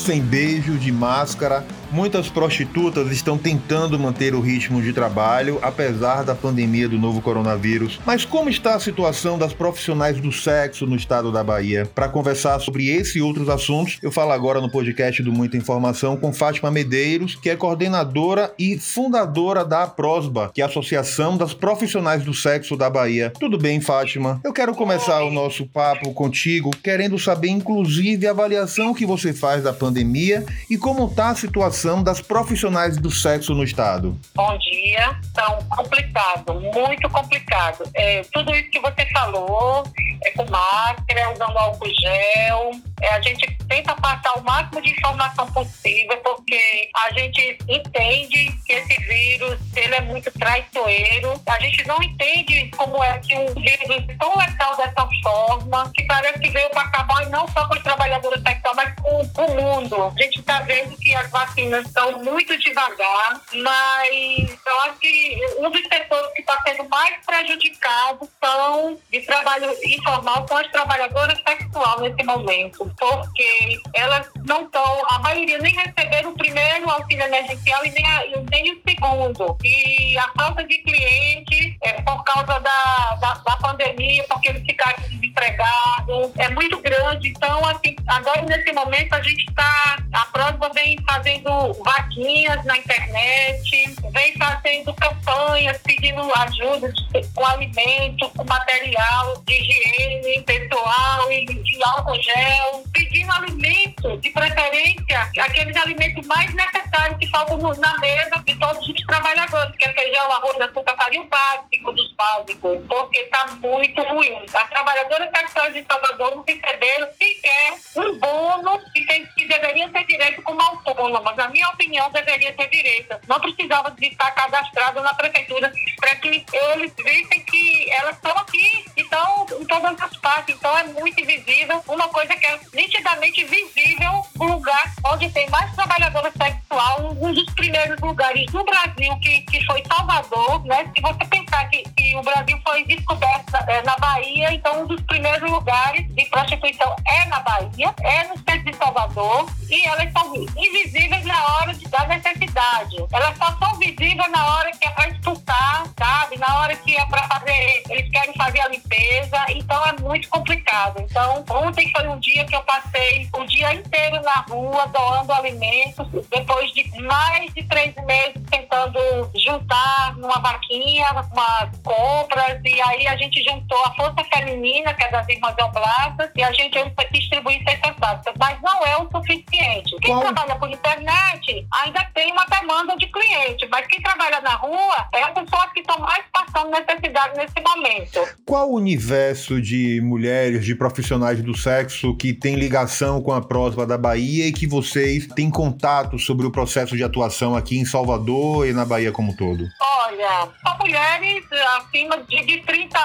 sem beijo, de máscara. Muitas prostitutas estão tentando manter o ritmo de trabalho, apesar da pandemia do novo coronavírus. Mas como está a situação das profissionais do sexo no estado da Bahia? Para conversar sobre esse e outros assuntos, eu falo agora no podcast do Muita Informação com Fátima Medeiros, que é coordenadora e fundadora da APROSBA, que é a Associação das Profissionais do Sexo da Bahia. Tudo bem, Fátima? Eu quero começar o nosso papo contigo querendo saber, inclusive, a avaliação que você faz da pandemia e como está a situação das profissionais do sexo no estado. Bom dia. Então, complicado, muito complicado. É, tudo isso que você falou, é com máscara, usando álcool gel, é, a gente tenta passar o máximo de informação possível, porque a gente entende que esse vírus ele é muito traiçoeiro. A gente não entende como é que um vírus tão letal dessa forma, que parece que veio para acabar não só com os trabalhadores sexuais, mas com, com o mundo. A gente está vendo que as vacinas estão muito devagar, mas eu acho que um dos setores que está sendo mais prejudicado são de trabalho informal são as trabalhadoras sexuais nesse momento, porque elas não estão, a maioria nem receberam o primeiro auxílio emergencial e nem, a, nem o segundo. E a falta de clientes é por causa da, da, da pandemia, porque eles ficaram desempregados, é muito grande. Então, assim, agora nesse momento a gente está, a próxima vem fazendo vaquinhas na internet, vem fazendo campanhas pedindo ajuda com alimento, com material de higiene pessoal e de álcool gel, pedindo alimento, de preferência, aqueles alimentos mais necessários que faltam na mesa de todos os trabalhadores, que é feijão, arroz, açúcar, farinha, o básico dos básicos, porque está muito ruim. As trabalhadoras sexuais de Salvador não receberam sequer um bônus que, tem, que deveria ter direito autônomas. Na minha opinião, deveria ter direito. Não precisava de estar cadastrado na prefeitura para que eles vissem que elas estão aqui, estão em todas as partes. Então é muito invisível. Uma coisa que é nitidamente visível, o lugar onde tem mais trabalhadora sexual, um dos primeiros lugares do Brasil que, que foi Salvador, né? Se você pensar que, que o Brasil foi descoberto é, na Bahia, então um dos primeiros lugares de prostituição é na Bahia, é no centro de Salvador, e elas são invisíveis na hora de, da necessidade. Elas só são visíveis na hora que é para expulsar, sabe? Na hora que é para fazer, eles querem fazer a limpeza, então é muito complicado. Então, ontem foi um dia que eu passei o dia inteiro na rua doando alimentos, depois de mais de três meses tentando juntar numa vaquinha umas compras, e aí a gente juntou a Força Feminina, que é das Irmãs Oblatas, e a gente distribuir cestas básicas, mas não suficiente. Quem Qual? trabalha por internet ainda tem uma demanda de cliente, mas quem trabalha na rua é as pessoas que estão mais passando necessidade nesse momento. Qual o universo de mulheres, de profissionais do sexo que tem ligação com a próxima da Bahia e que vocês têm contato sobre o processo de atuação aqui em Salvador e na Bahia como um todo? Olha, são mulheres acima de, de 30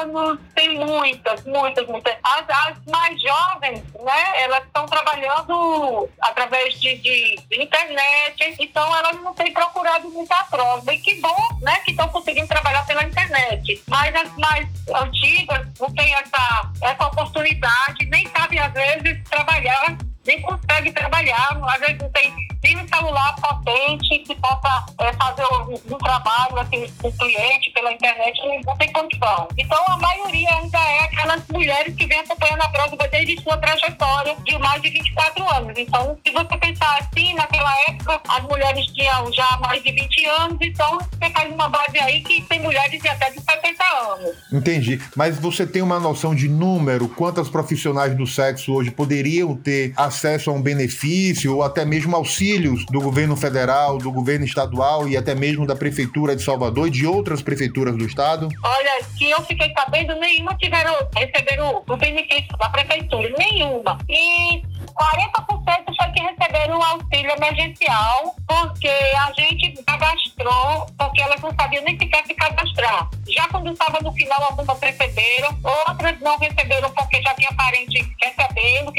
anos, tem muitas, muitas, muitas. As, as mais jovens, né, elas estão trabalhando através de, de, internet, então elas não têm procurado muita prova. E que bom, né, que estão conseguindo trabalhar pela internet. Mas as mais antigas não têm essa, essa oportunidade, nem sabem, às vezes, trabalhar nem consegue trabalhar, às vezes não tem nem um celular potente que possa é, fazer um, um, trabalho assim, o cliente pela internet, não tem condição. Então, a maioria ainda é aquelas mulheres que vêm acompanhando a prova desde sua trajetória de mais de 24 anos. Então, se você pensar assim, naquela época, as mulheres tinham já mais de 20 anos, então você faz uma base aí que tem mulheres de até de 70 anos. Entendi. Mas você tem uma noção de número, quantas profissionais do sexo hoje poderiam ter acesso a um benefício ou até mesmo auxílios do governo federal, do governo estadual e até mesmo da prefeitura de Salvador e de outras prefeituras do estado? Olha, que eu fiquei sabendo, nenhuma tiveram, receberam o benefício da prefeitura, nenhuma. E 40% foi que receberam o auxílio emergencial, porque a gente cadastrou, porque elas não sabiam nem sequer se cadastrar. Já quando estava no final, algumas receberam, outras não receberam porque já tinha parente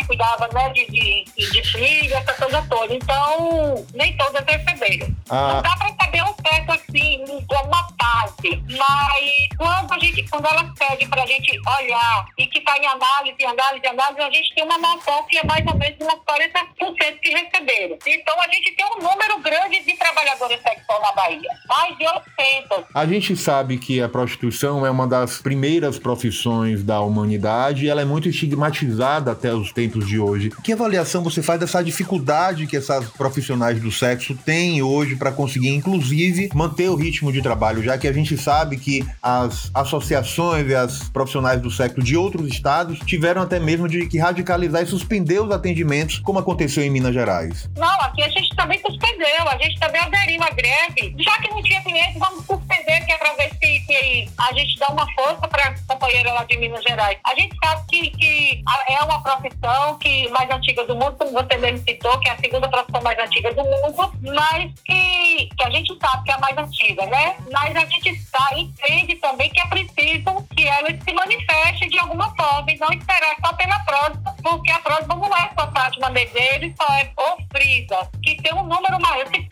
cuidava né, de, de, de filho, essa coisa toda. Então, nem todas receberam. Ah. Não dá para saber o certo parte, mas quando a gente, quando ela pede para a gente olhar e que está em análise, análise, análise, a gente tem uma noção que é mais ou menos uns 40% que receberam. Então a gente tem um número grande de trabalhadores sexuais na Bahia, mais de 800. A gente sabe que a prostituição é uma das primeiras profissões da humanidade e ela é muito estigmatizada até os tempos de hoje. Que avaliação você faz dessa dificuldade que essas profissionais do sexo têm hoje para conseguir, inclusive, manter o ritmo de trabalho, já que a gente sabe que as associações e as profissionais do sexo de outros estados tiveram até mesmo de que radicalizar e suspender os atendimentos, como aconteceu em Minas Gerais? Não, aqui a gente também suspendeu, a gente também aderiu à greve. Já que não tinha cliente, vamos suspender, que é para ver se, se a gente dá uma força para a companheira lá de Minas Gerais. A gente sabe que, que uma profissão que mais antiga do mundo, como você mesmo citou, que é a segunda profissão mais antiga do mundo, mas que, que a gente sabe que é a mais antiga, né? Mas a gente está, entende também que é preciso que ela se manifeste de alguma forma e não esperar só pela próxima, porque a próxima não é só Fátima Medeiros, só é ou Frida, que tem um número maior. Se,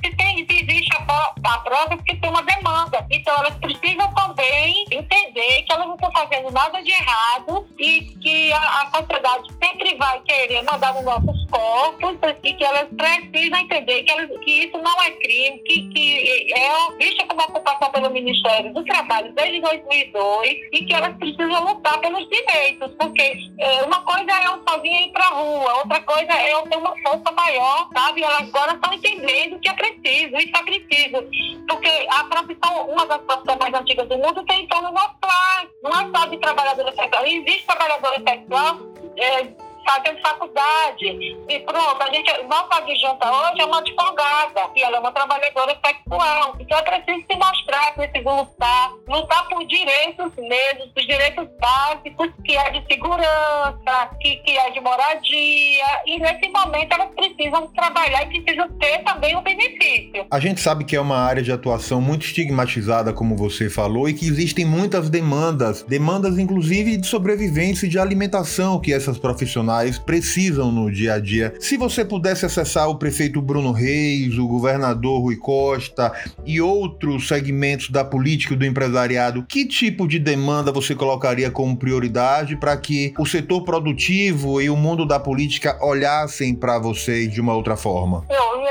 a, prova, porque tem uma demanda. Então elas precisam também entender que elas não estão fazendo nada de errado e que a, a sociedade sempre vai querer mandar nos nossos corpos e que elas precisam entender que, elas, que isso não é crime, que, que é vista como ocupação pelo Ministério do Trabalho desde 2002 e que elas precisam lutar pelos direitos, porque é, uma coisa é eu sozinha ir para rua, outra coisa é eu ter uma força maior, sabe? Elas agora estão entendendo que é preciso, isso é preciso, porque a profissão, uma das profissões mais antigas do mundo tem em torno do não é só de trabalhadora sexual, existe trabalhadora sexual é, fazendo faculdade. E pronto, a gente, nossa adjunta hoje é uma advogada e ela é uma trabalhadora sexual. Então é preciso se mostrar, preciso lutar, lutar por direitos mesmos, por direitos básicos, que é de segurança, que, que é de moradia. E nesse momento elas precisam trabalhar e precisam ter também o um benefício. A gente sabe que é uma área de atuação muito estigmatizada, como você falou, e que existem muitas demandas, demandas inclusive de sobrevivência e de alimentação que essas profissionais profissionais precisam no dia a dia. Se você pudesse acessar o prefeito Bruno Reis, o governador Rui Costa e outros segmentos da política e do empresariado, que tipo de demanda você colocaria como prioridade para que o setor produtivo e o mundo da política olhassem para vocês de uma outra forma?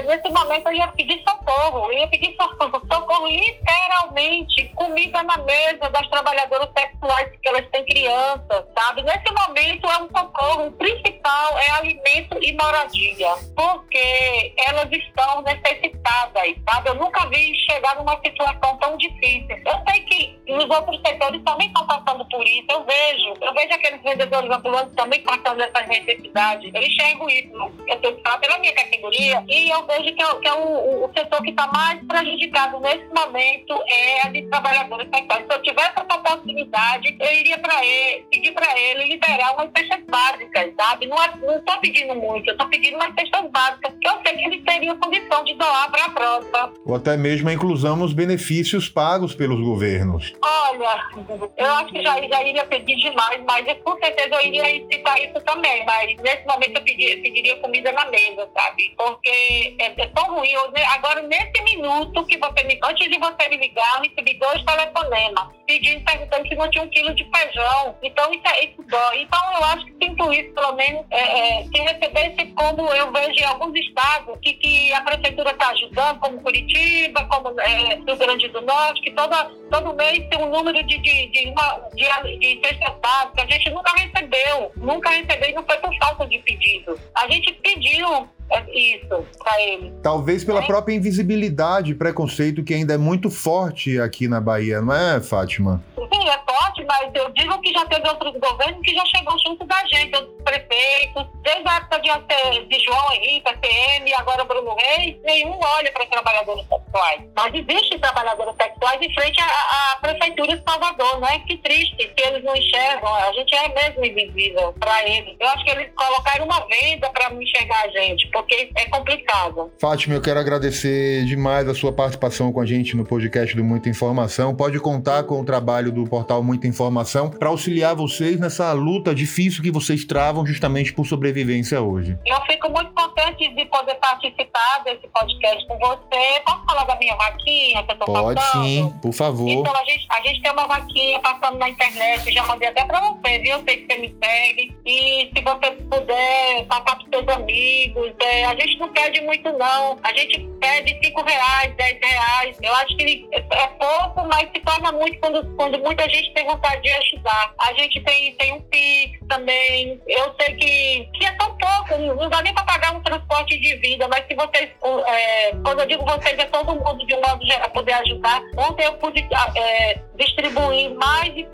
Nesse momento eu ia pedir socorro, eu ia pedir socorro, socorro literalmente, comida na mesa das trabalhadoras sexuais que elas têm crianças, sabe? Nesse momento é um socorro, principal é alimento e moradia, porque elas estão necessitadas, sabe? Eu nunca vi chegar numa situação tão difícil. Eu sei que os outros setores também estão passando por isso, eu vejo. Eu vejo aqueles vendedores ambulantes também passando essas necessidades. Eu enxergo isso. Eu tenho que falar pela minha categoria e eu vejo que, é, que é o, o, setor que está mais prejudicado nesse momento é a de trabalhadores sexuais. Se eu tivesse essa oportunidade, eu iria para ele, pedir para ele liberar umas cestas básicas, sabe? Não estou é, pedindo muito, eu estou pedindo umas cestas básicas, que eu sei que eles teriam condição de doar para a próxima. Ou até mesmo a inclusão nos benefícios pagos pelos governos. Olha, eu acho que já, já iria pedir demais, mas com certeza eu iria citar isso também. Mas nesse momento eu pediria, pediria comida na mesa, sabe? Porque é, é tão ruim. Eu, agora, nesse minuto que você me. Antes de você me ligar, eu recebi dois telefonemas pedindo, perguntando se não tinha um quilo de feijão. Então isso, é, isso dói. Então eu acho que sinto isso, pelo menos, é, é, se recebesse como eu vejo em alguns estados, que, que a prefeitura está ajudando, como Curitiba, como é, Rio Grande do Norte, que toda, todo mês tem um número de, de, de, uma, de, de cestas básicas. A gente nunca recebeu, nunca recebeu e não foi por falta de pedido. A gente pediu é isso para ele. Talvez pela é. própria invisibilidade e preconceito que ainda é muito forte aqui na Bahia, não é, Fátima? Sim, é forte, mas eu digo que já teve outros governos que já chegou junto da gente, outros prefeitos, desde a época de, de João Henrique, ACM, agora Bruno Reis, nenhum olha para trabalhadores sexuais. Mas existem trabalhadores sexuais em frente à, à prefeitura de Salvador, não é? Que triste que eles não enxergam, a gente é mesmo invisível para eles. Eu acho que eles colocaram uma venda para não enxergar a gente, porque é complicado. Fátima, eu quero agradecer demais a sua participação com a gente no podcast do Muita Informação. Pode contar com o trabalho do portal Muita informação para auxiliar vocês nessa luta difícil que vocês travam justamente por sobrevivência hoje. Eu fico muito contente de poder participar desse podcast com você. Posso falar da minha vaquinha que eu tô Pode passando? sim, por favor. Então, a gente, a gente tem uma vaquinha passando na internet, já mandei até pra você, viu? Eu sei que você me segue. E se você puder passar pros seus amigos, é, a gente não pede muito, não. A gente pede 5 reais, 10 reais. Eu acho que é é pouco, mas se torna muito quando, quando muita gente tem vontade de ajudar. A gente tem, tem um Pix também. Eu sei que, que é tão pouco, não dá nem pra pagar um transporte de vida, mas se vocês, é, quando eu digo vocês, é todo mundo de um modo geral poder ajudar. Ontem eu pude é, distribuir mais de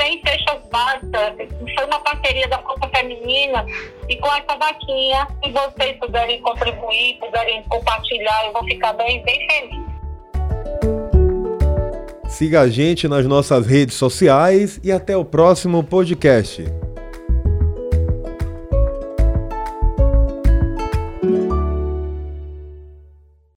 100 cestas básicas. Foi uma parceria da Força Feminina e com essa vaquinha, se vocês puderem contribuir, puderem compartilhar, eu vou ficar bem, bem feliz. Siga a gente nas nossas redes sociais e até o próximo podcast.